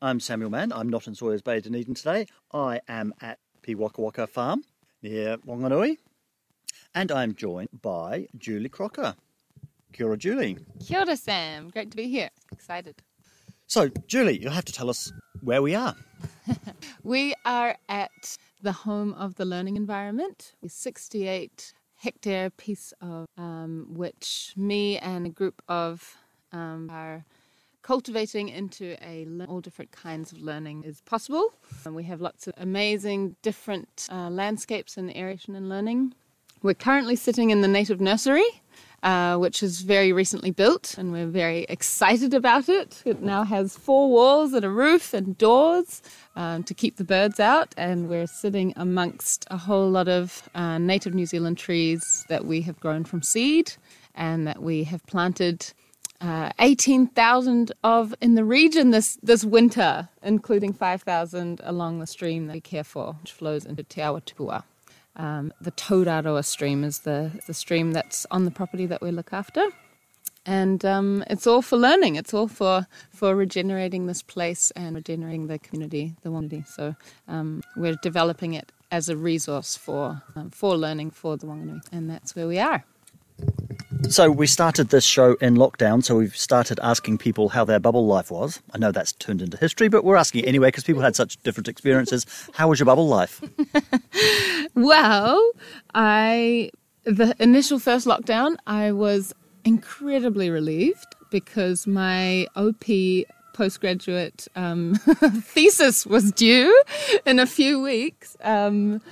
I'm Samuel Mann. I'm not in Sawyers Bay, Dunedin today. I am at Piwakawaka Farm near Wanganui. And I'm joined by Julie Crocker. Kia ora, Julie. Kia ora, Sam. Great to be here. Excited. So, Julie, you'll have to tell us where we are. we are at the home of the learning environment, a 68 hectare piece of um, which me and a group of um, our cultivating into a all different kinds of learning is possible. And we have lots of amazing different uh, landscapes and aeration and learning. We're currently sitting in the native nursery. Uh, which is very recently built, and we're very excited about it. It now has four walls and a roof and doors um, to keep the birds out, and we're sitting amongst a whole lot of uh, native New Zealand trees that we have grown from seed and that we have planted uh, 18,000 of in the region this, this winter, including 5,000 along the stream that we care for, which flows into Te Awatupua. Um, the Tauraroa stream is the, the stream that's on the property that we look after. And um, it's all for learning. It's all for, for regenerating this place and regenerating the community, the Wanganui. So um, we're developing it as a resource for, um, for learning for the Wanganui. And that's where we are. So we started this show in lockdown, so we've started asking people how their bubble life was. I know that's turned into history, but we're asking it anyway because people had such different experiences. How was your bubble life? well, I the initial first lockdown, I was incredibly relieved because my OP postgraduate um, thesis was due in a few weeks um,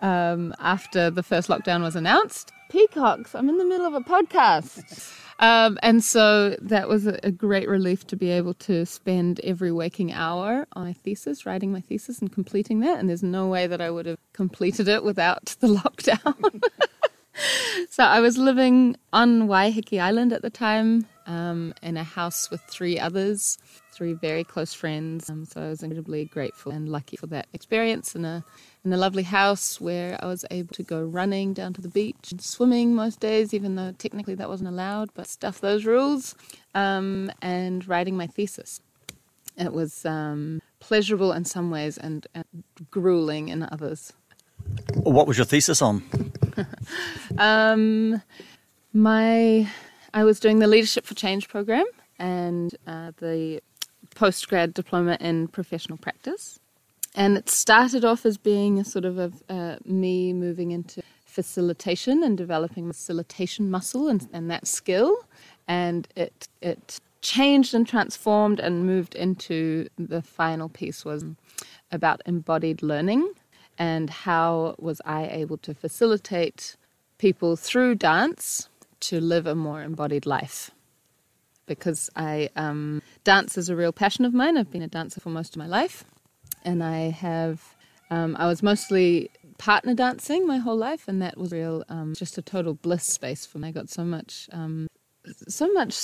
um, after the first lockdown was announced peacocks. I'm in the middle of a podcast. Um, and so that was a, a, great relief to be able to spend every waking hour on my thesis, writing my thesis and completing that. And there's no way that I would have completed it without the lockdown. so I was living on Waiheke Island at the time um, in a house with three others, three very close friends. Um, so I was incredibly grateful and lucky for that experience in a in a lovely house where I was able to go running down to the beach, and swimming most days, even though technically that wasn't allowed, but stuff those rules, um, and writing my thesis. It was um, pleasurable in some ways and, and, grueling in others. What was your thesis on? um, my, I was doing the Leadership for Change program and uh, the postgrad diploma in professional practice. And it started off as being a sort of a, uh, me moving into facilitation and developing facilitation muscle and, and that skill. And it it changed and transformed and moved into the final piece was about embodied learning and how was I able to facilitate people through dance to live a more embodied life. Because I um, dance is a real passion of mine. I've been a dancer for most of my life and I have. Um, I was mostly partner dancing my whole life, and that was real, um, just a total bliss space for me. I got so much, um, so much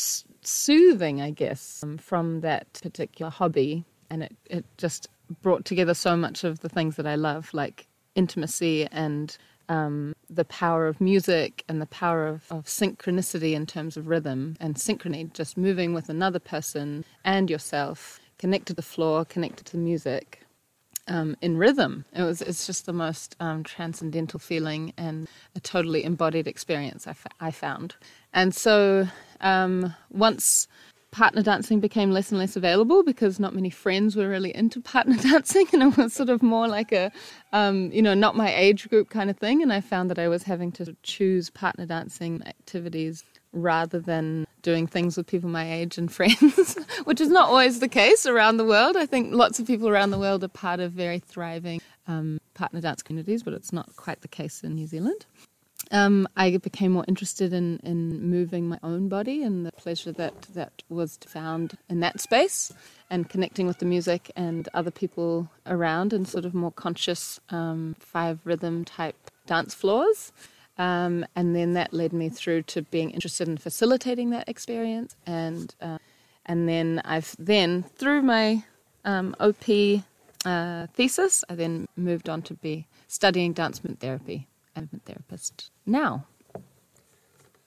soothing, I guess, um, from that particular hobby, and it it just brought together so much of the things that I love, like intimacy and um, the power of music and the power of, of, synchronicity in terms of rhythm and synchrony, just moving with another person and yourself, connected to the floor, connected to the music um, in rhythm. It was it's just the most um, transcendental feeling and a totally embodied experience I, f- I found. And so um, once partner dancing became less and less available because not many friends were really into partner dancing, and it was sort of more like a, um, you know, not my age group kind of thing. And I found that I was having to choose partner dancing activities rather than doing things with people my age and friends, which is not always the case around the world. I think lots of people around the world are part of very thriving um, partner dance communities, but it's not quite the case in New Zealand. Um, I became more interested in, in moving my own body and the pleasure that, that was found in that space and connecting with the music and other people around in sort of more conscious um, five rhythm type dance floors. Um, and then that led me through to being interested in facilitating that experience. And, uh, and then I've then, through my um, OP uh, thesis, I then moved on to be studying dance movement therapy therapist now.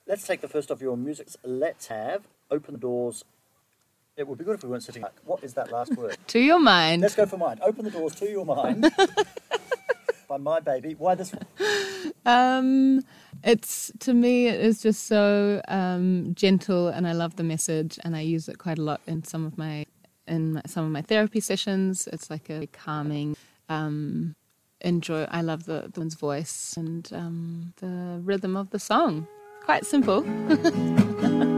Let's take the first of your musics. Let's have Open the Doors. It would be good if we weren't sitting back. What is that last word? to your mind. Let's go for mind. Open the doors to your mind. By my baby. Why this one? Um, it's to me it is just so um, gentle, and I love the message, and I use it quite a lot in some of my in some of my therapy sessions. It's like a calming um, enjoy. I love the, the one's voice and um, the rhythm of the song. Quite simple.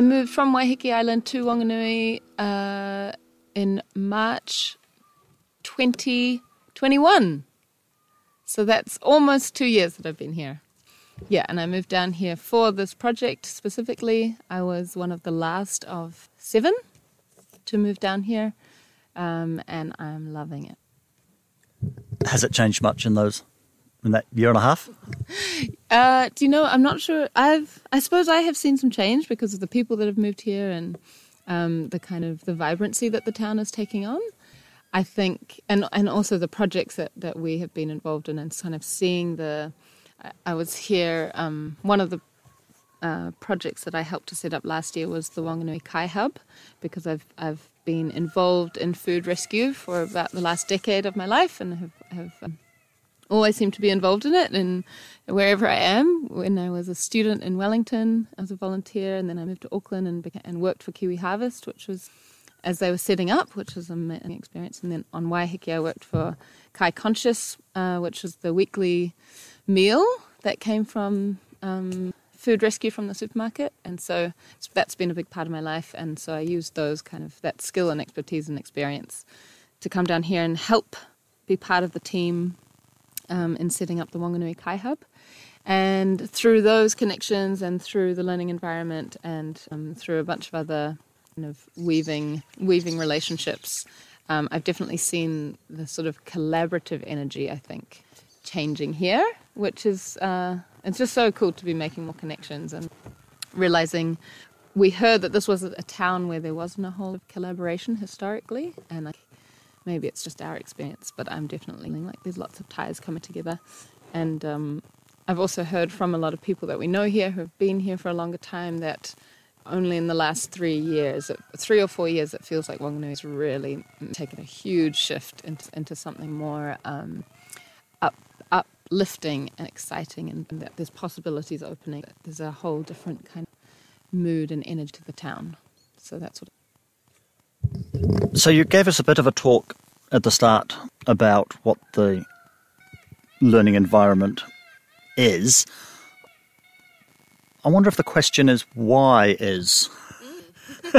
I moved from Waiheke Island to Wanganui uh, in March 2021. So that's almost two years that I've been here. Yeah, and I moved down here for this project specifically. I was one of the last of seven to move down here, um, and I'm loving it. Has it changed much in those in that year and a half? Uh, do you know? I'm not sure. I've, I suppose, I have seen some change because of the people that have moved here and um, the kind of the vibrancy that the town is taking on. I think, and and also the projects that, that we have been involved in, and kind of seeing the. I was here. Um, one of the uh, projects that I helped to set up last year was the Wanganui Kai Hub, because I've I've been involved in food rescue for about the last decade of my life, and have have um, always seemed to be involved in it. And wherever I am, when I was a student in Wellington, I was a volunteer, and then I moved to Auckland and beca- and worked for Kiwi Harvest, which was as they were setting up, which was an experience. And then on Waiheke, I worked for Kai Conscious, uh, which was the weekly meal that came from um, food rescue from the supermarket. And so that's been a big part of my life. And so I used those kind of that skill and expertise and experience to come down here and help be part of the team um, in setting up the Wanganui Kai Hub. And through those connections and through the learning environment and um, through a bunch of other kind of weaving weaving relationships. Um, I've definitely seen the sort of collaborative energy. I think changing here, which is uh, it's just so cool to be making more connections and realizing. We heard that this was a town where there wasn't a whole of collaboration historically, and maybe it's just our experience, but I'm definitely like there's lots of ties coming together, and um, I've also heard from a lot of people that we know here who have been here for a longer time that only in the last three years, three or four years, it feels like Wanganui has really taken a huge shift into, into something more um, up, uplifting and exciting, and that there's possibilities opening. There's a whole different kind of mood and energy to the town. So that's what. So you gave us a bit of a talk at the start about what the learning environment is. I wonder if the question is why is.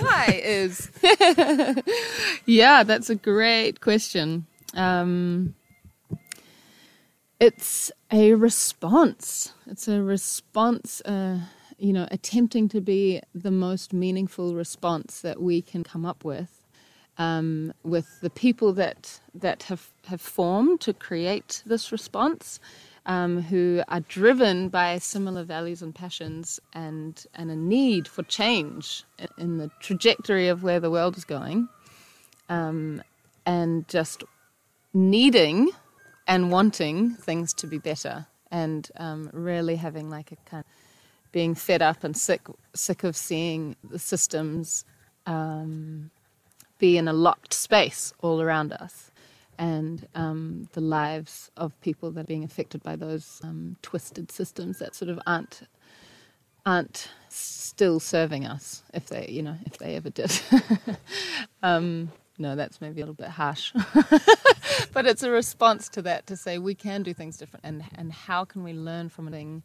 why is? yeah, that's a great question. Um, it's a response. It's a response, uh, you know, attempting to be the most meaningful response that we can come up with. Um, with the people that that have, have formed to create this response, um, who are driven by similar values and passions and, and a need for change in the trajectory of where the world is going, um, and just needing and wanting things to be better, and um, really having like a kind of being fed up and sick sick of seeing the systems um, be in a locked space all around us and um, the lives of people that are being affected by those um, twisted systems that sort of aren't aren't still serving us if they you know if they ever did. Um, no that's maybe a little bit harsh. But it's a response to that to say we can do things different and and how can we learn from it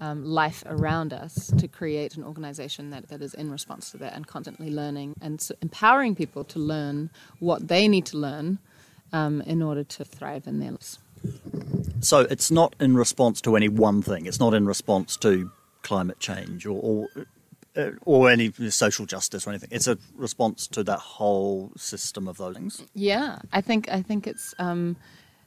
um, life around us to create an organization that, that is in response to that and constantly learning and so empowering people to learn what they need to learn um, in order to thrive in their lives. So it's not in response to any one thing. It's not in response to climate change or, or, uh, or any social justice or anything. It's a response to that whole system of those things. Yeah, I think I think it's. Um,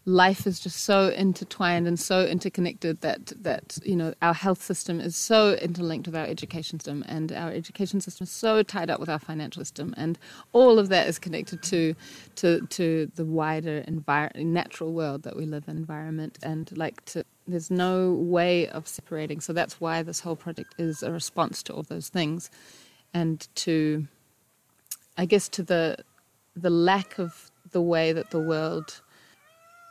life is just so intertwined and so interconnected that that you know our health system is so interlinked with our education system and our education system is so tied up with our financial system and all of that is connected to to to the wider environment natural world that we live in environment and like to there's no way of separating. So that's why this whole project is a response to all those things and to i guess to the the lack of the way that the world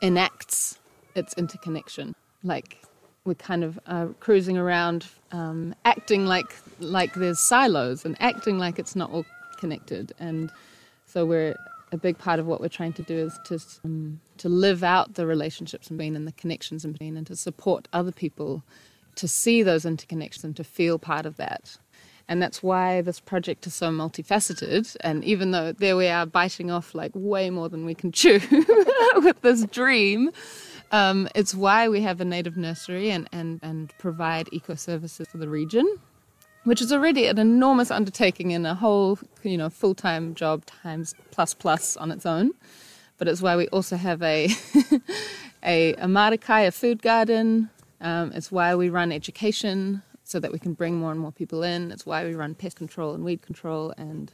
enacts its interconnection. Like we're kind of uh, cruising around, um, acting like like there's silos and acting like it's not all connected. And so we're a big part of what we're trying to do is to um, to live out the relationships and being and the connections in between, and to support other people to see those interconnections and to feel part of that. And that's why this project is so multifaceted. And even though there we are biting off like way more than we can chew with this dream, um, it's why we have a native nursery and, and, and provide eco services for the region, which is already an enormous undertaking in a whole, you know, full time job times plus plus on its own. But it's why we also have a a, a Marakai, a food garden. Um, it's why we run education so that we can bring more and more people in. It's why we run pest control and weed control, and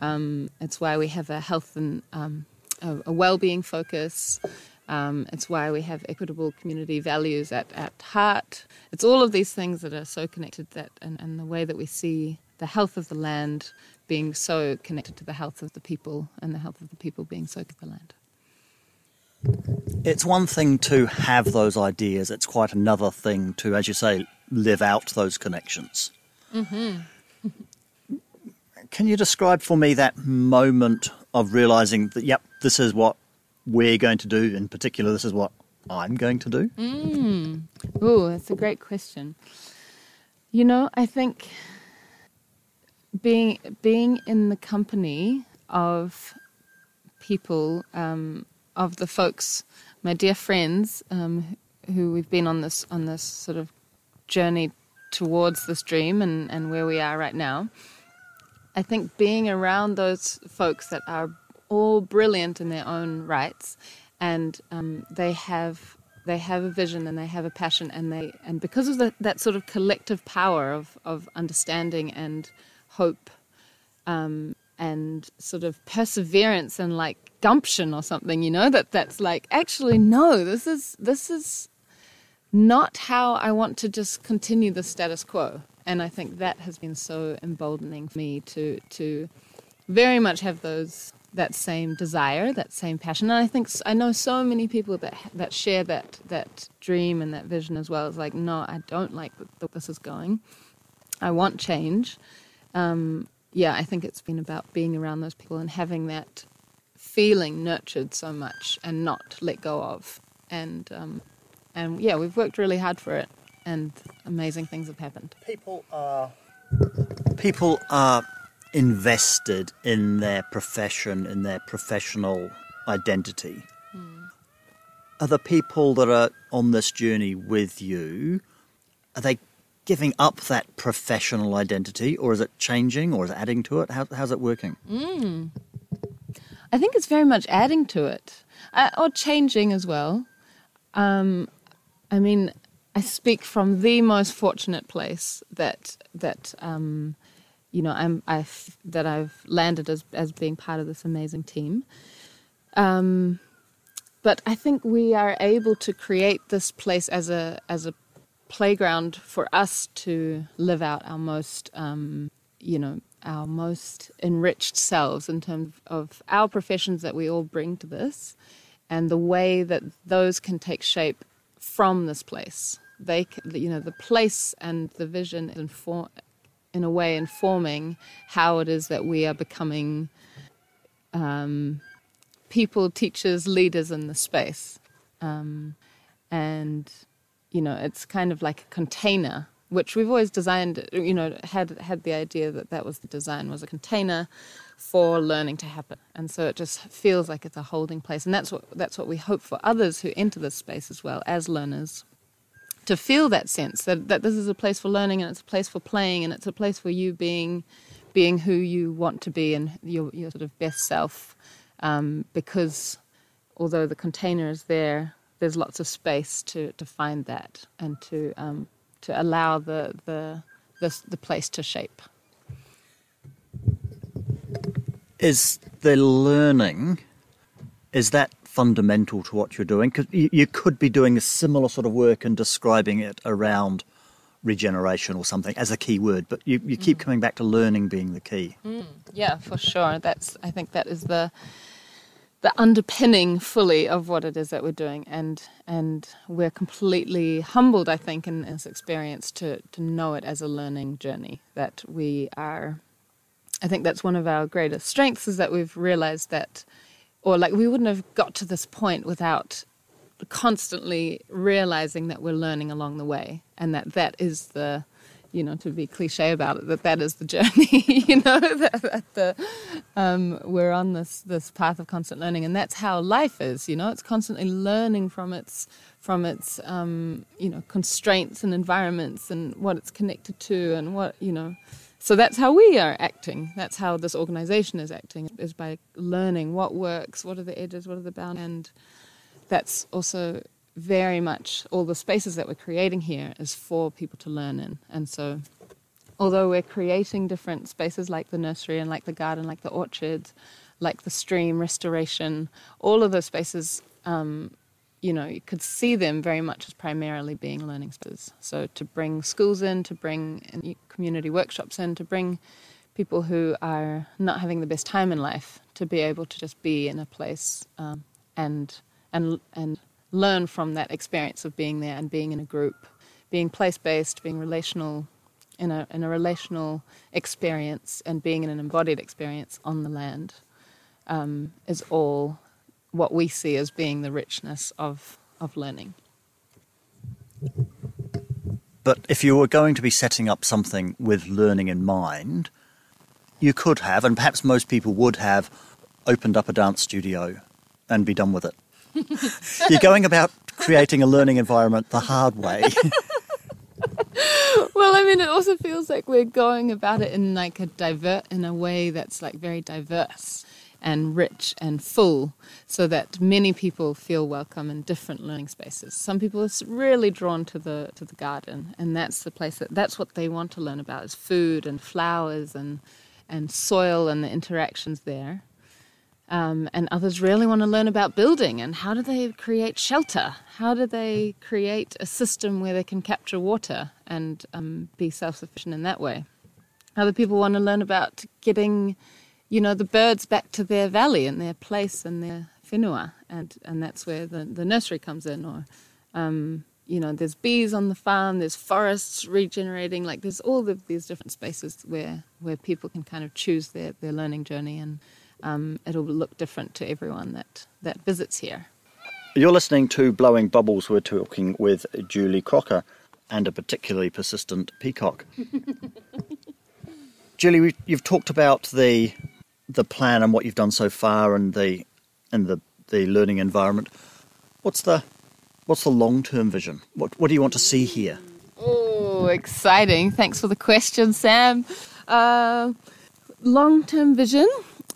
um, it's why we have a health and um, a, a well-being focus. Um, it's why we have equitable community values at, at heart. It's all of these things that are so connected that and, and the way that we see the health of the land being so connected to the health of the people and the health of the people being so connected to the land. It's one thing to have those ideas, it's quite another thing to, as you say, live out those connections. Mm-hmm. Can you describe for me that moment of realizing that, yep, this is what we're going to do, in particular, this is what I'm going to do? Mm. Oh, that's a great question. You know, I think being being in the company of people, um, of the folks, my dear friends, um, who we've been on this on this sort of journey towards this dream and, and where we are right now. I think being around those folks that are all brilliant in their own rights, and um, they have they have a vision and they have a passion, and they and because of the, that sort of collective power of of understanding and hope, um, and sort of perseverance and like gumption or something, you know that that's like actually no, this is this is not how I want to just continue the status quo. And I think that has been so emboldening for me to to very much have those that same desire, that same passion. And I think I know so many people that that share that that dream and that vision as well. It's like, no, I don't like that this is going. I want change. Um, yeah, I think it's been about being around those people and having that feeling nurtured so much and not let go of. And um, and yeah, we've worked really hard for it, and amazing things have happened. People are people are invested in their profession, in their professional identity. Mm. Are the people that are on this journey with you? Are they giving up that professional identity, or is it changing, or is it adding to it? How, how's it working? Mm. I think it's very much adding to it, uh, or changing as well. Um, I mean, I speak from the most fortunate place that that um, you know I'm I've that I've landed as as being part of this amazing team. Um, but I think we are able to create this place as a as a playground for us to live out our most um, you know our most enriched selves in terms of our professions that we all bring to this and the way that those can take shape from this place. They, you know, the place and the vision inform, in a way informing how it is that we are becoming um, people, teachers, leaders in the space. Um, and, you know, it's kind of like a container, which we've always designed, you know, had, had the idea that that was the design, was a container for learning to happen. And so it just feels like it's a holding place. And that's what, that's what we hope for others who enter this space as well as learners to feel that sense that, that this is a place for learning and it's a place for playing and it's a place for you being being who you want to be and your, your sort of best self um, because although the container is there there's lots of space to, to find that and to um, to allow the, the the the place to shape is the learning is that fundamental to what you're doing because you, you, could be doing a similar sort of work and describing it around regeneration or something as a key word but you, you keep mm. coming back to learning being the key mm. yeah for sure that's i think that is the the underpinning fully of what it is that we're doing. And and we're completely humbled i think in this experience to to know it as a learning journey that we are I think that's one of our greatest strengths is that we've realized that, or like we wouldn't have got to this point without constantly realizing that we're learning along the way and that that is the you know to be cliche about it that that is the journey you know that, that the um, we're on this this path of constant learning and that's how life is you know it's constantly learning from its from its um, you know constraints and environments and what it's connected to and what you know so that's how we are acting. That's how this organization is acting, is by learning what works, what are the edges, what are the boundaries. And that's also very much all the spaces that we're creating here is for people to learn in. And so, although we're creating different spaces like the nursery and like the garden, like the orchards, like the stream restoration, all of those spaces. Um, you know, you could see them very much as primarily being learning spaces. So to bring schools in, to bring community workshops in, to bring people who are not having the best time in life to be able to just be in a place um, and and and learn from that experience of being there and being in a group, being place based, being relational, in a in a relational experience and being in an embodied experience on the land um, is all what we see as being the richness of of learning. But if you were going to be setting up something with learning in mind, you could have, and perhaps most people would have, opened up a dance studio and be done with it. You're going about creating a learning environment the hard way. well, I mean, it also feels like we're going about it in like a divert in a way that's like very diverse and rich and full, so that many people feel welcome in different learning spaces. Some people are really drawn to the to the garden, and that's the place that that's what they want to learn about is food and flowers and and soil and the interactions there. Um, and others really want to learn about building and how do they create shelter? How do they create a system where they can capture water and um, be self sufficient in that way? Other people want to learn about getting, you know, the birds back to their valley and their place and their whenua, and, and that's where the, the nursery comes in. Or, um, you know, there's bees on the farm, there's forests regenerating, like there's all these different spaces where, where people can kind of choose their, their learning journey and um, it'll look different to everyone that, that visits here. You're listening to Blowing Bubbles. We're talking with Julie Crocker and a particularly persistent peacock. Julie, you've talked about the the plan and what you've done so far and the and the, the learning environment. What's the what's the long term vision? What what do you want to see here? Oh, exciting! Thanks for the question, Sam. Uh, long term vision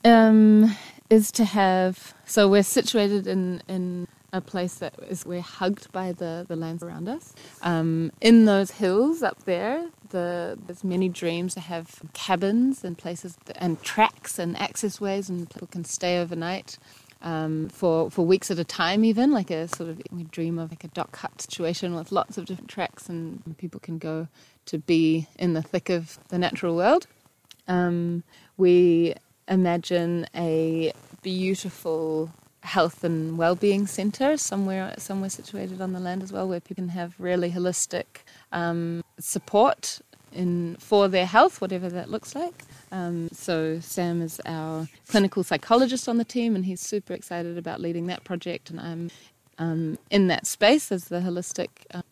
um, is to have. So we're situated in in a place that is we're hugged by the the lands around us. Um, in those hills up there, the, there's many dreams to have cabins and places and tracks and access ways, and people can stay overnight. Um, for for weeks at a time, even like a sort of we dream of like a DOC hut situation with lots of different tracks, and people can go to be in the thick of the natural world. Um, we imagine a beautiful health and well-being centre somewhere somewhere situated on the land as well, where people can have really holistic um, support in for their health, whatever that looks like. Um, so Sam is our clinical psychologist on the team, and he's super excited about leading that project. And I'm um, in that space as the holistic um,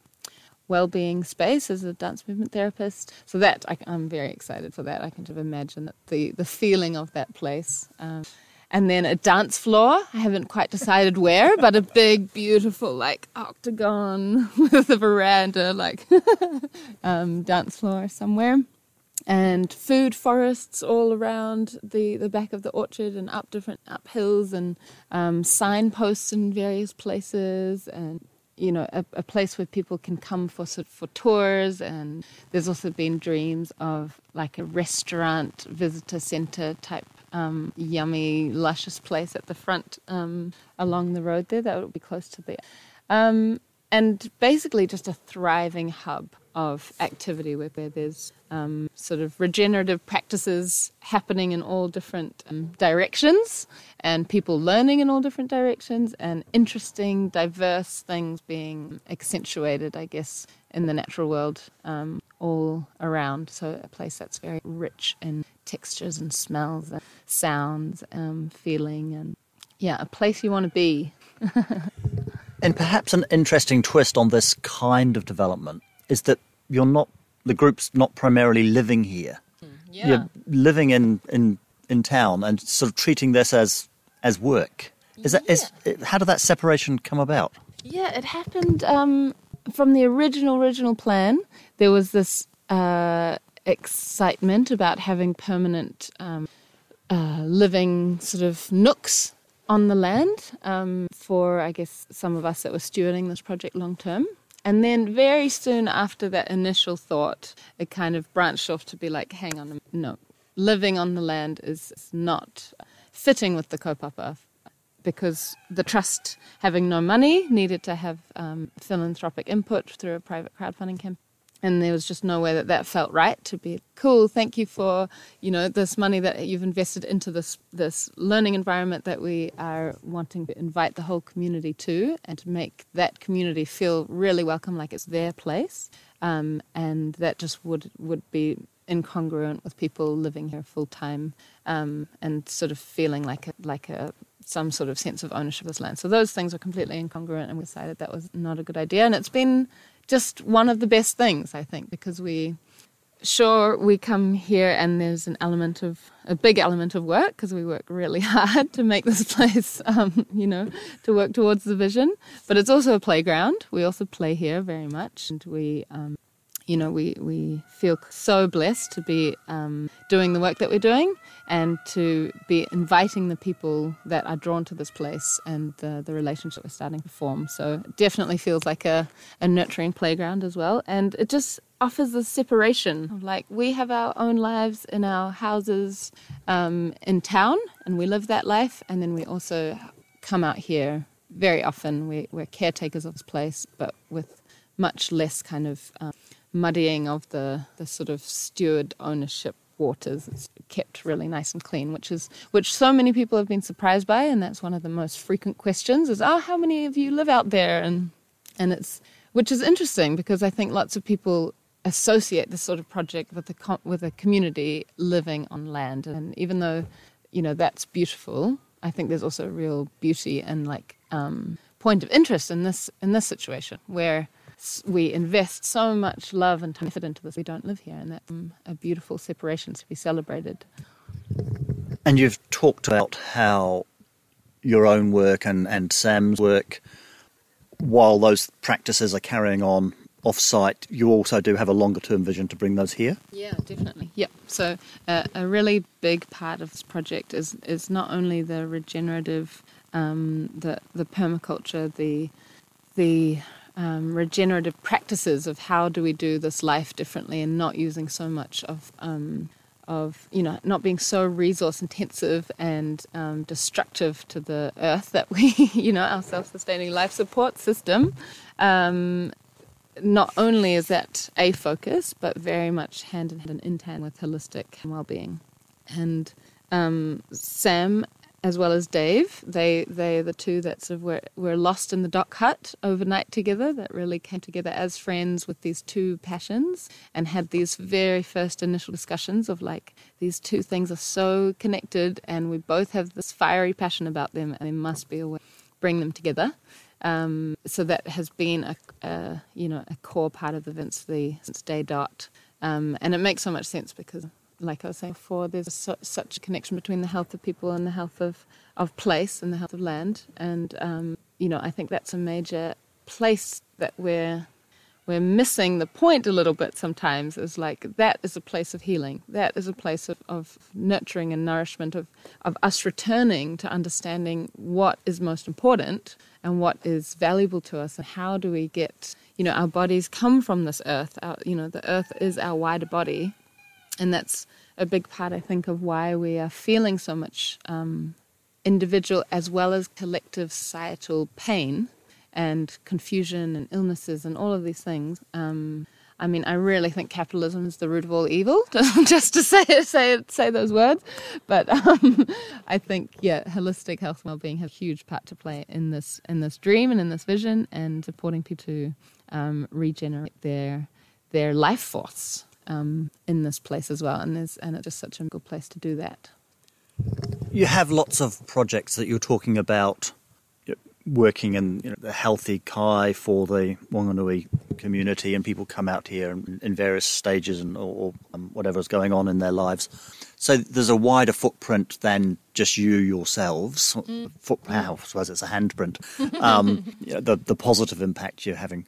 well-being space as a dance movement therapist. So that I, am very excited for that. I can just imagine that the the feeling of that place. Um, and then a dance floor. I haven't quite decided where, but a big, beautiful, like octagon with a veranda, like um, dance floor somewhere. And food forests all around the, the back of the orchard and up different up hills and um, signposts in various places and you know a, a, place where people can come for for tours and there's also been dreams of like a restaurant visitor center type um, yummy luscious place at the front um, along the road there that would be close to the um, and basically just a thriving hub of activity where, there's um, sort of regenerative practices happening in all different um, directions and people learning in all different directions and interesting, diverse things being accentuated, I guess, in the natural world um, all around. So, a place that's very rich in textures and smells and sounds, um, feeling, and yeah, a place you want to be. and perhaps an interesting twist on this kind of development is that you're not the group's not primarily living here. Hmm, yeah. You're living in, in in town and sort of treating this as as work. Is that is how did that separation come about? Yeah, it happened um, from the original original plan. There was this uh, excitement about having permanent um, uh, living sort of nooks on the land um, for, I guess, some of us that were stewarding this project long term. And then very soon after that initial thought, it kind of branched off to be like, hang on, no, living on the land is not fitting with the kaupapa because the trust, having no money, needed to have um, philanthropic input through a private crowdfunding campaign and there was just no way that that felt right to be cool thank you for you know this money that you've invested into this this learning environment that we are wanting to invite the whole community to and to make that community feel really welcome like it's their place um, and that just would would be incongruent with people living here full time um, and sort of feeling like a, like a some sort of sense of ownership of this land. So those things were completely incongruent, and we decided that was not a good idea. And it's been just one of the best things, I think, because we sure we come here and there's an element of a big element of work because we work really hard to make this place um, you know to work towards the vision. But it's also a playground. We also play here very much. And we um, you know, we, we feel so blessed to be um, doing the work that we're doing and to be inviting the people that are drawn to this place and the, the relationship we're starting to form. So it definitely feels like a, a nurturing playground as well. And it just offers the separation. Like we have our own lives in our houses um, in town and we live that life. And then we also come out here very often. We, we're caretakers of this place, but with much less kind of um, muddying of the, the sort of steward ownership waters. It's kept really nice and clean, which is which so many people have been surprised by, and that's one of the most frequent questions: is oh, how many of you live out there? And and it's which is interesting because I think lots of people associate this sort of project with a with a community living on land, and even though you know that's beautiful, I think there's also a real beauty and like um, point of interest in this in this situation where we invest so much love and effort into this. We don't live here, and that's um, a beautiful separation to be celebrated. And you've talked about how your own work and, and Sam's work, while those practices are carrying on off site, you also do have a longer term vision to bring those here? Yeah, definitely. Yep. So, uh, a really big part of this project is, is not only the regenerative, um, the, the permaculture, the, the um, regenerative practices of how do we do this life differently and not using so much of um, of you know not being so resource intensive and um, destructive to the earth that we you know our self-sustaining life support system. Um, not only is that a focus but very much hand in hand and in tandem with holistic well-being. And um, Sam as well as Dave. They they are the two that sort of were, were lost in the DOC hut overnight together. That really came together as friends with these two passions and had these very first initial discussions of like these two things are so connected and we both have this fiery passion about them and there must be a way bring them together. Um, so that has been a, a, you know a core part of the Vince the day dot. Um, and it makes so much sense because like I was saying before, there's such a connection between the health of people and the health of, of place and the health of land. And, um, you know, I think that's a major place that we're, we're missing the point a little bit sometimes is like that is a place of healing. That is a place of, of nurturing and nourishment, of, of us returning to understanding what is most important and what is valuable to us and how do we get, you know, our bodies come from this earth. Our, you know, the earth is our wider body and that's a big part, I think, of why we are feeling so much um, individual as well as collective societal pain and confusion and illnesses and all of these things. Um, I mean, I really think capitalism is the root of all evil, just to say say say those words. But um, I think, yeah, holistic health and well-being has a huge part to play in this in this dream and in this vision, and supporting people to um, regenerate their their life force um, in this place as well, and there's and it's just such a good place to do that. You have lots of projects that you're talking about working in you know, the healthy kai for the Wanganui community, and people come out here in, in various stages and or, or um, whatever's going on in their lives. So there's a wider footprint than just you yourselves. Mm. Foot, I suppose it's a handprint. Um, you know, the the positive impact you're having.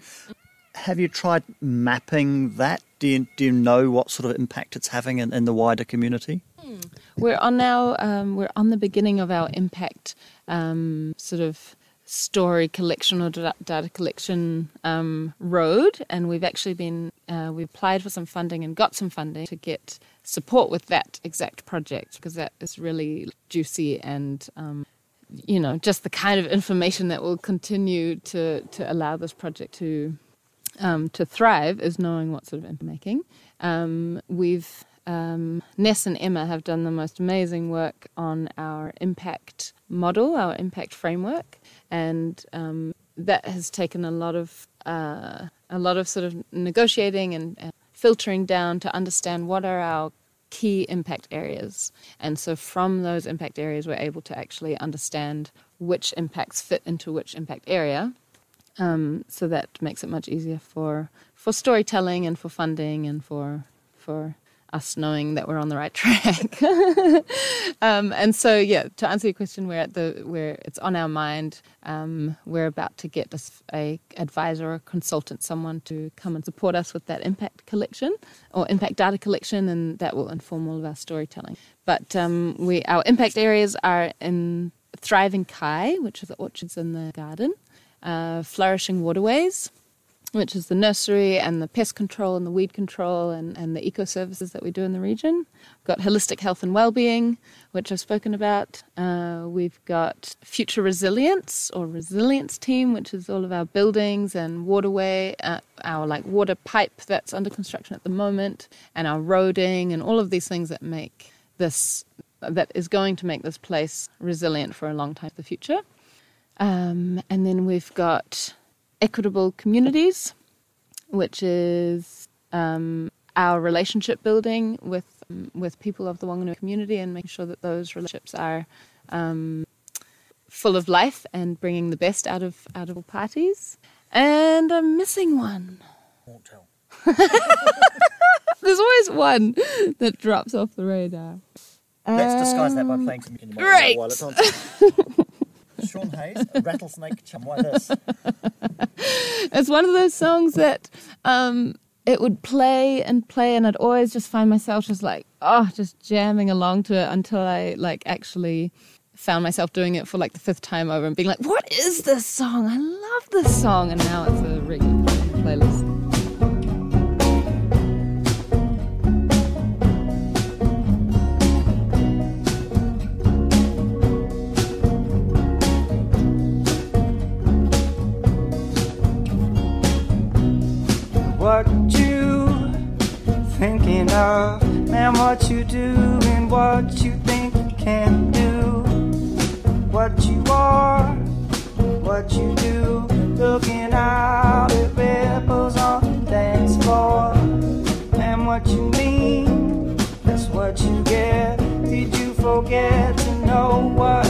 Have you tried mapping that? Do you, do you know what sort of impact it's having in, in the wider community? Hmm. We're on now. Um, we're on the beginning of our impact um, sort of story collection or data collection um, road, and we've actually been uh, we applied for some funding and got some funding to get support with that exact project because that is really juicy and um, you know just the kind of information that will continue to to allow this project to um, to thrive is knowing what sort of impact making. Um, we've um, Ness and Emma have done the most amazing work on our impact model, our impact framework, and um, that has taken a lot of uh, a lot of sort of negotiating and, and filtering down to understand what are our key impact areas. And so from those impact areas, we're able to actually understand which impacts fit into which impact area. Um, so that makes it much easier for, for storytelling and for funding and for for us knowing that we're on the right track. um, and so, yeah, to answer your question, we're at the where it's on our mind. Um, we're about to get a, a advisor or consultant, someone to come and support us with that impact collection or impact data collection, and that will inform all of our storytelling. But um, we our impact areas are in thriving kai, which is the orchards in the garden, uh, flourishing waterways which is the nursery and the pest control and the weed control and, and the eco services that we do in the region. We've got holistic health and well-being, which I've spoken about. Uh, we've got future resilience or resilience team, which is all of our buildings and waterway, uh, our like water pipe that's under construction at the moment, and our roading and all of these things that make this that is going to make this place resilient for a long time in the future. Um, and then we've got equitable communities, which is um, our relationship building with um, with people of the Wanganui community and making sure that those relationships are um, full of life and bringing the best out of out of all parties. And I'm missing one. Won't tell. There's always one that drops off the radar. Let's disguise that by playing some Great. while it's on. Sean Hayes, rattlesnake this? it's one of those songs that um, it would play and play, and I'd always just find myself just like, oh, just jamming along to it until I like actually found myself doing it for like the fifth time over and being like, what is this song? I love this song, and now it's a regular playlist. Of, man, what you do and what you think you can do, what you are, what you do, looking out at ripples on the dance floor, and what you mean, that's what you get. Did you forget to know what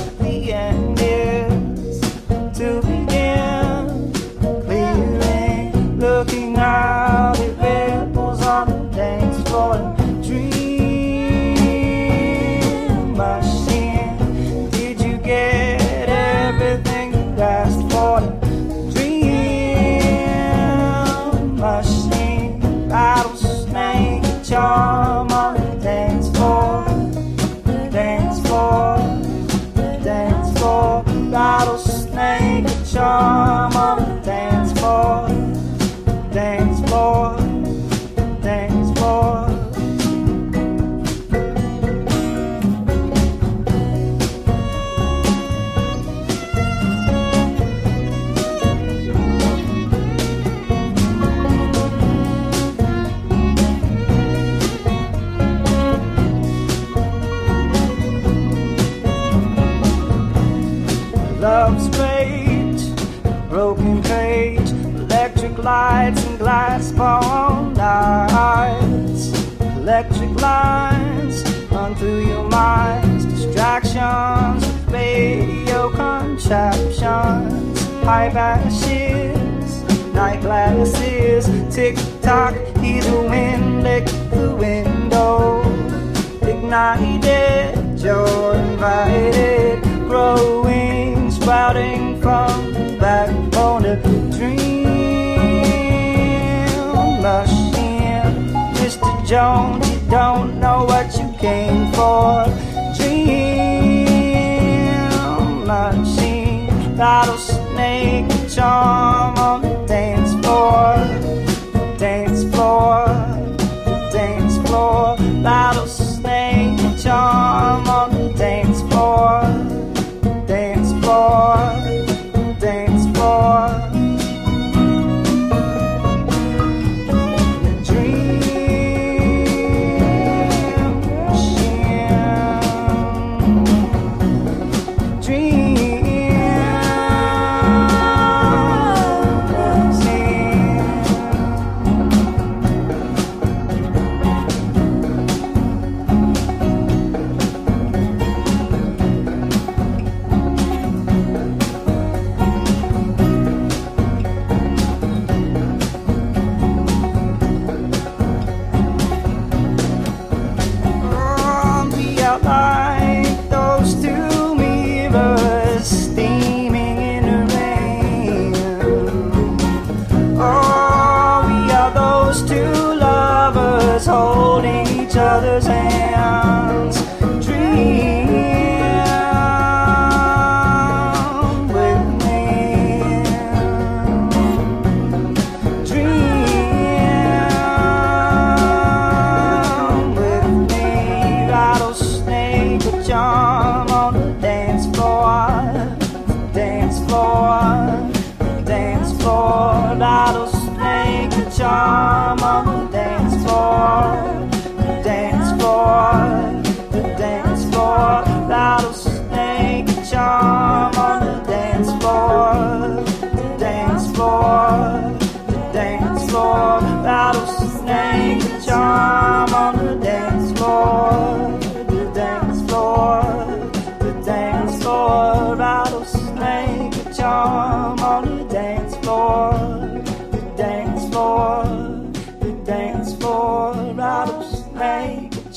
glasses, tick tock, hear the wind lick the window, ignited, you're invited, growing, sprouting from the backbone of dream machine. Mr. Jones, you don't know what you came for. Dream machine, rattlesnake, charm on floor, dance floor, dance floor.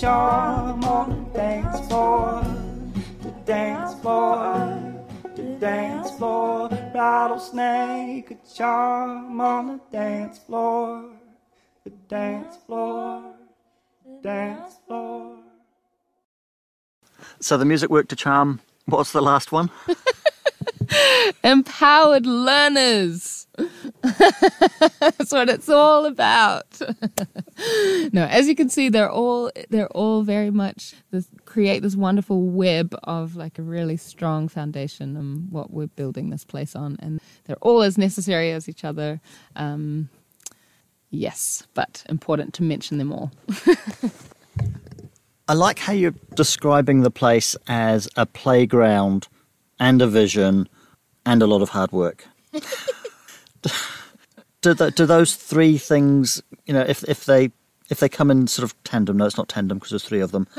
Charm on the dance floor. The dance floor, the dance floor. Rattlesnake a charm on the dance floor. The dance floor, the dance floor. So the music worked to charm. What's the last one? Empowered learners. That's what it's all about. no, as you can see, they're all they're all very much this create this wonderful web of like a really strong foundation and what we're building this place on, and they're all as necessary as each other. Um, yes, but important to mention them all. I like how you're describing the place as a playground and a vision and a lot of hard work. do, the, do those three things, you know, if if they if they come in sort of tandem? No, it's not tandem because there's three of them.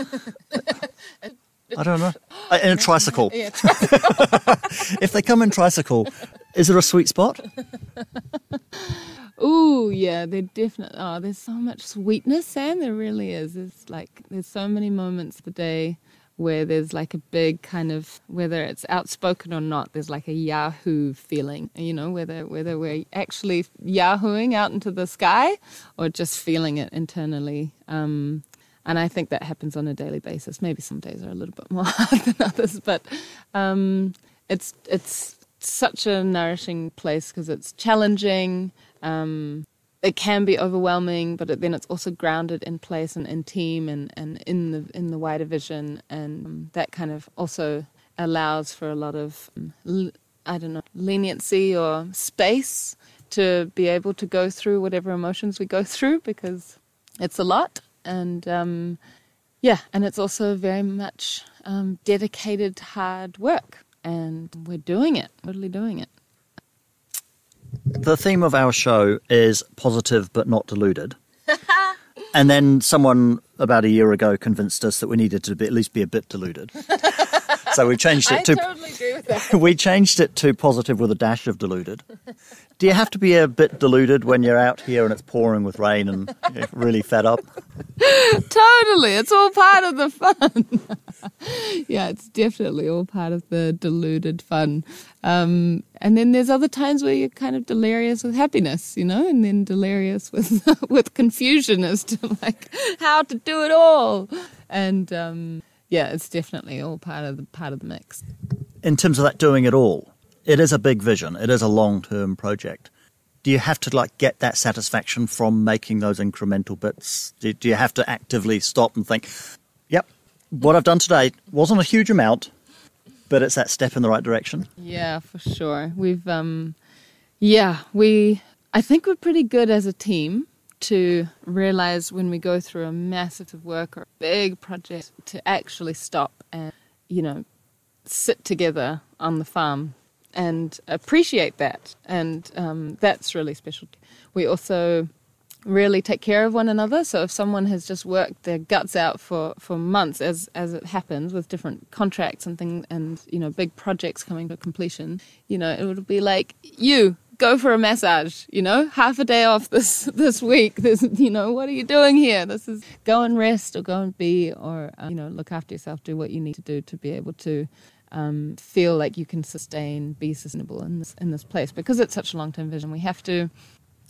I don't know. Uh, In a tricycle. if they come in tricycle, is there a sweet spot? Oh yeah, they're definitely. Oh, there's so much sweetness, Sam. There really is. It's like there's so many moments of the day where there's like a big kind of whether it's outspoken or not. There's like a Yahoo feeling, you know, whether whether we're actually Yahooing out into the sky or just feeling it internally. Um, and I think that happens on a daily basis. Maybe some days are a little bit more hard than others, but um, it's it's such a nourishing place because it's challenging. Um, it can be overwhelming, but then it's also grounded in place and in team and, and in the in the wider vision, and um, that kind of also allows for a lot of um, I don't know leniency or space to be able to go through whatever emotions we go through because it's a lot, and um, yeah, and it's also very much um, dedicated hard work, and we're doing it, totally doing it. The theme of our show is positive but not deluded. and then someone about a year ago convinced us that we needed to be, at least be a bit deluded. so we changed it to totally agree with that. we changed it to positive with a dash of deluded. Do you have to be a bit deluded when you're out here and it's pouring with rain and really fed up? totally. It's all part of the fun. yeah, it's definitely all part of the deluded fun. Um, and then there's other times where you're kind of delirious with happiness, you know, and then delirious with with confusion as to like how to do it all. And um, yeah, it's definitely all part of the part of the mix. In terms of that doing it all, it is a big vision. It is a long-term project. Do you have to like get that satisfaction from making those incremental bits? Do, do you have to actively stop and think, "Yep, what I've done today wasn't a huge amount, but it's that step in the right direction." Yeah, for sure. We've um yeah, we I think we're pretty good as a team to realize when we go through a massive work or a big project to actually stop and you know sit together on the farm and appreciate that. And um, that's really special. We also really take care of one another. So if someone has just worked their guts out for, for months as as it happens with different contracts and things and you know big projects coming to completion you know it would be like you go for a massage you know? Half a day off this this week. This you know what are you doing here? This is go and rest or go and be or uh, you know look after yourself do what you need to do to be able to um, feel like you can sustain be sustainable in this in this place because it's such a long term vision. We have to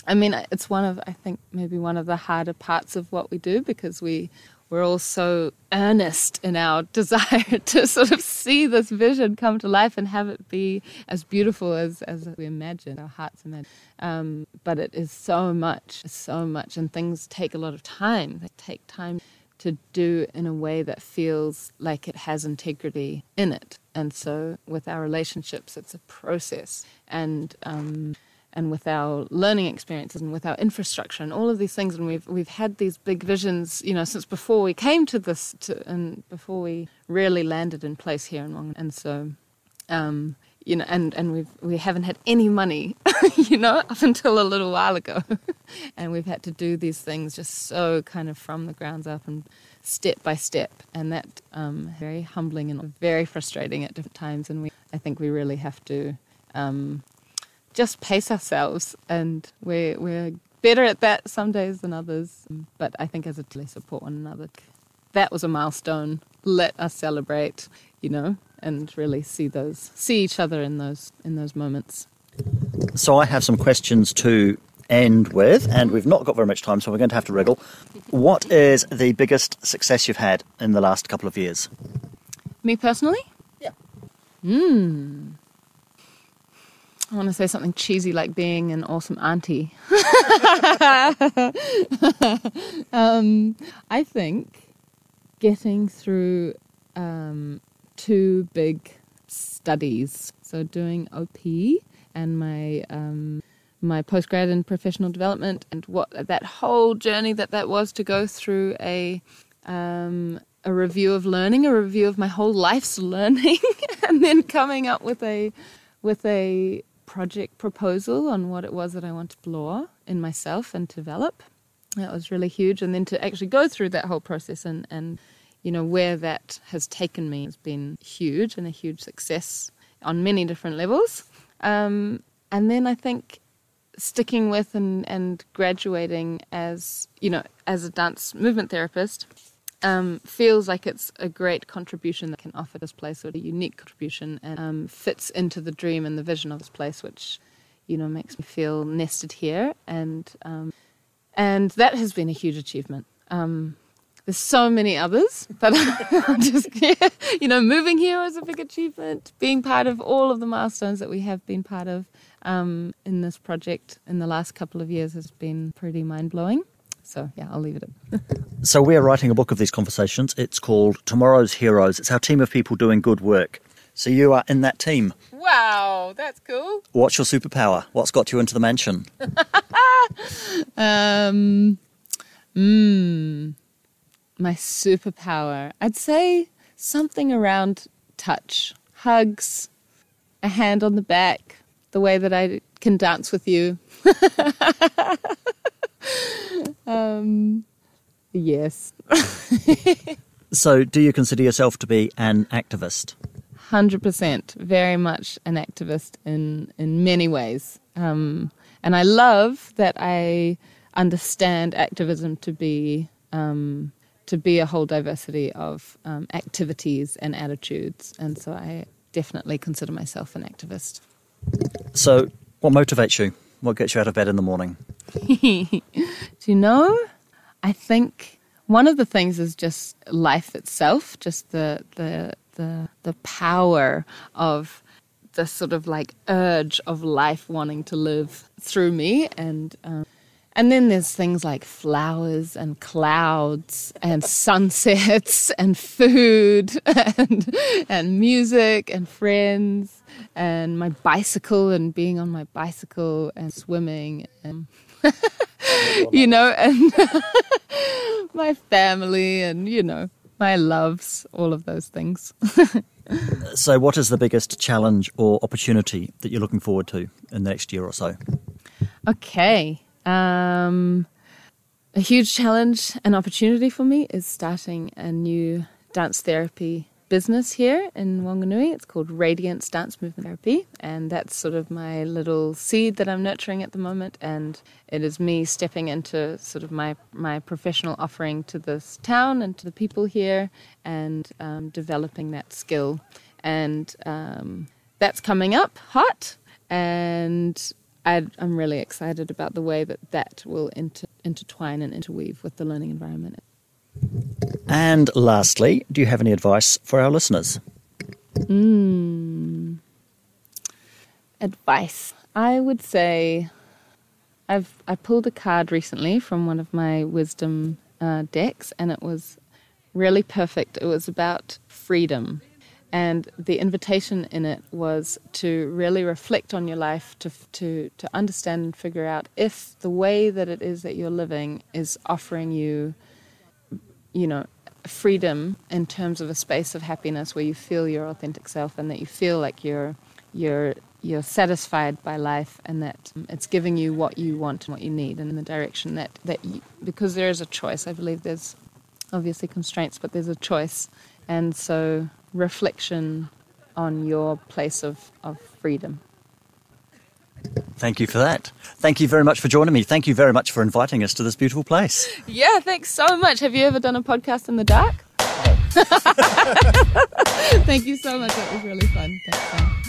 I mean, it's one of I think maybe one of the harder parts of what we do because we we're all so earnest in our desire to sort of see this vision come to life and have it be as beautiful as as we imagine our hearts imagine. Um, but it is so much, so much, and things take a lot of time. They take time to do in a way that feels like it has integrity in it. And so with our relationships, it's a process. And um, and with our learning experiences and with our infrastructure and all of these things. And we've we've had these big visions you know since before we came to this to, and before we really landed in place here in Wong. And so um, you know and and we've we haven't had any money you know up until a little while ago. And we've had to do these things just so kind of from the grounds up and step by step. And that um, very humbling and very frustrating at different times. And we I think we really have to um, just pace ourselves, and we're we're better at that some days than others. But I think as a team, support one another. That was a milestone. Let us celebrate, you know, and really see those see each other in those in those moments. So I have some questions to end with, and we've not got very much time, so we're going to have to wriggle. What is the biggest success you've had in the last couple of years? Me personally? Yeah. Hmm. I want to say something cheesy like being an awesome auntie. um, I think getting through um, two big studies, so doing OP and my um, my postgrad in professional development, and what that whole journey that that was to go through a um, a review of learning, a review of my whole life's learning, and then coming up with a with a project proposal on what it was that I want to explore in myself and develop. That was really huge. And then to actually go through that whole process and, and you know, where that has taken me has been huge and a huge success on many different levels. Um, and then I think sticking with and, and graduating as, you know, as a dance movement therapist um, feels like it's a great contribution that can offer this place, or a unique contribution, and um, fits into the dream and the vision of this place, which you know makes me feel nested here, and um, and that has been a huge achievement. Um, there's so many others, but just you know, moving here was a big achievement. Being part of all of the milestones that we have been part of um, in this project in the last couple of years has been pretty mind blowing. So, yeah, I'll leave it at So, we're writing a book of these conversations. It's called Tomorrow's Heroes. It's our team of people doing good work. So, you are in that team. Wow, that's cool. What's your superpower? What's got you into the mansion? um, mm, my superpower. I'd say something around touch, hugs, a hand on the back, the way that I can dance with you. um, yes. so, do you consider yourself to be an activist? Hundred percent, very much an activist in in many ways, um, and I love that I understand activism to be um, to be a whole diversity of um, activities and attitudes, and so I definitely consider myself an activist. So, what motivates you? What gets you out of bed in the morning? Do you know? I think one of the things is just life itself, just the the the the power of the sort of like urge of life wanting to live through me and um, and then there's things like flowers and clouds and sunsets and food and, and music and friends and my bicycle and being on my bicycle and swimming and you know and my family and you know my loves all of those things. So what is the biggest challenge or opportunity that you're looking forward to in the next year or so? Okay um, a huge challenge and opportunity for me is starting a new dance therapy business here in Wanganui. It's called Radiance Dance Movement Therapy, and that's sort of my little seed that I'm nurturing at the moment. And it is me stepping into sort of my my professional offering to this town and to the people here, and um, developing that skill. And um, that's coming up hot, and I, am really excited about the way that that will inter, intertwine and interweave with the learning environment. And lastly, do you have any advice for our listeners? Mm. Advice. I would say I've I pulled a card recently from one of my wisdom uh, decks, and it was really perfect. It was about freedom. And the invitation in it was to really reflect on your life, to, to, to understand and figure out if the way that it is that you're living is offering you, you know, freedom in terms of a space of happiness where you feel your authentic self and that you feel like you're, you're, you're satisfied by life and that it's giving you what you want and what you need and in the direction that, that you, because there is a choice. I believe there's obviously constraints, but there's a choice. And so reflection on your place of, of freedom. Thank you for that. Thank you very much for joining me. Thank you very much for inviting us to this beautiful place. Yeah, thanks so much. Have you ever done a podcast in the dark? Thank you so much. That was really fun. Thanks,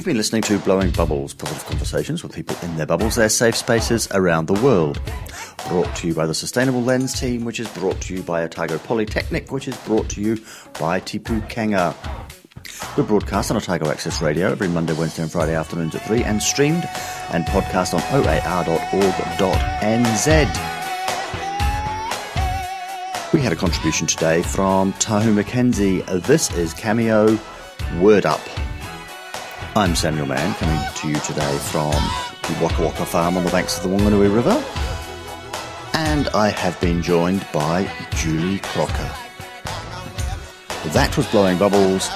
You've been listening to Blowing Bubbles, positive conversations with people in their bubbles, their safe spaces around the world. Brought to you by the Sustainable Lens team, which is brought to you by Otago Polytechnic, which is brought to you by Te Pūkenga. We're broadcast on Otago Access Radio every Monday, Wednesday, and Friday afternoons at 3 and streamed and podcast on oar.org.nz. We had a contribution today from Tahu McKenzie. This is Cameo Word Up. I'm Samuel Mann, coming to you today from the Waka Waka Farm on the banks of the Wanganui River. And I have been joined by Julie Crocker. That was Blowing Bubbles.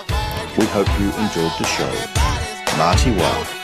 We hope you enjoyed the show. Marty Wow.